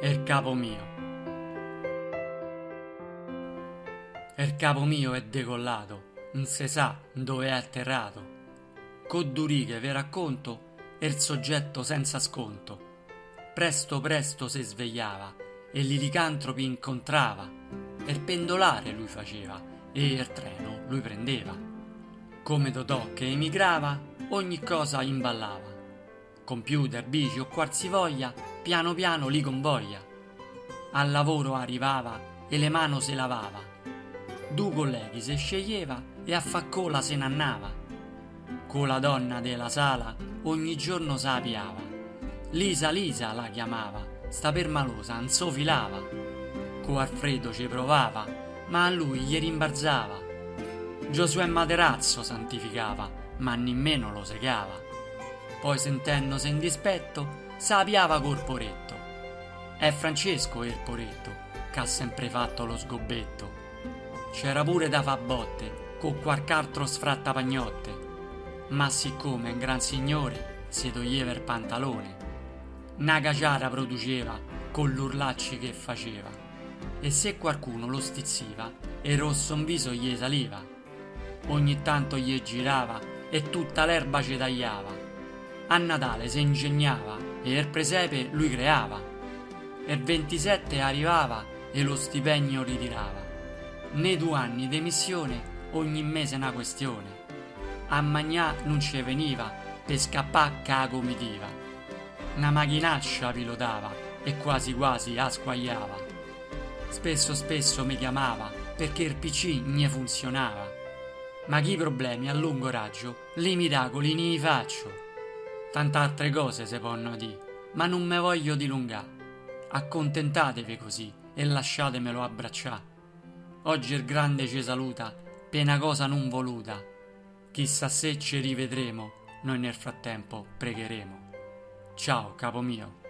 Er capo mio. Er capo mio è decollato, non se sa dove è atterrato. Co durighe vi racconto, er soggetto senza sconto. Presto presto si svegliava e li licantropi incontrava. Er pendolare lui faceva e er treno lui prendeva. Come Dodò che emigrava, ogni cosa imballava. Computer, bici o qualsivoglia, piano piano li convoglia. Al lavoro arrivava e le mani si lavava. Due colleghi se sceglieva e a faccola se n'annava. Con la donna della sala ogni giorno s'apiava. Lisa Lisa la chiamava, sta per malosa, non so filava. Co Alfredo ci provava, ma a lui gli rimbarzava. Giosuè Materazzo santificava, ma nemmeno lo segava. Poi sentendosi in dispetto, s'apiava col poretto. È Francesco il poretto, che ha sempre fatto lo sgobbetto. C'era pure da fa botte, con qualc'altro sfrattapagnotte. Ma siccome un gran signore si toglieva il pantalone, una caciara produceva con l'urlacci che faceva. E se qualcuno lo stizziva, il rosso in viso gli saliva. Ogni tanto gli girava e tutta l'erba ci tagliava. A Natale si ingegnava e il presepe lui creava. Il 27 arrivava e lo stipendio ritirava. Nei due anni di missione ogni mese una questione. A Magnà non ci veniva per scappare ca comitiva. Una macchinaccia pilotava e quasi quasi asquagliava. Spesso spesso mi chiamava perché il PC ne funzionava. Ma chi problemi a lungo raggio, li miracoli ne faccio. Tante altre cose se possono dire, ma non me voglio dilungare. Accontentatevi così e lasciatemelo abbracciare. Oggi il grande ci saluta, per una cosa non voluta. Chissà se ci rivedremo, noi nel frattempo pregheremo. Ciao, capo mio.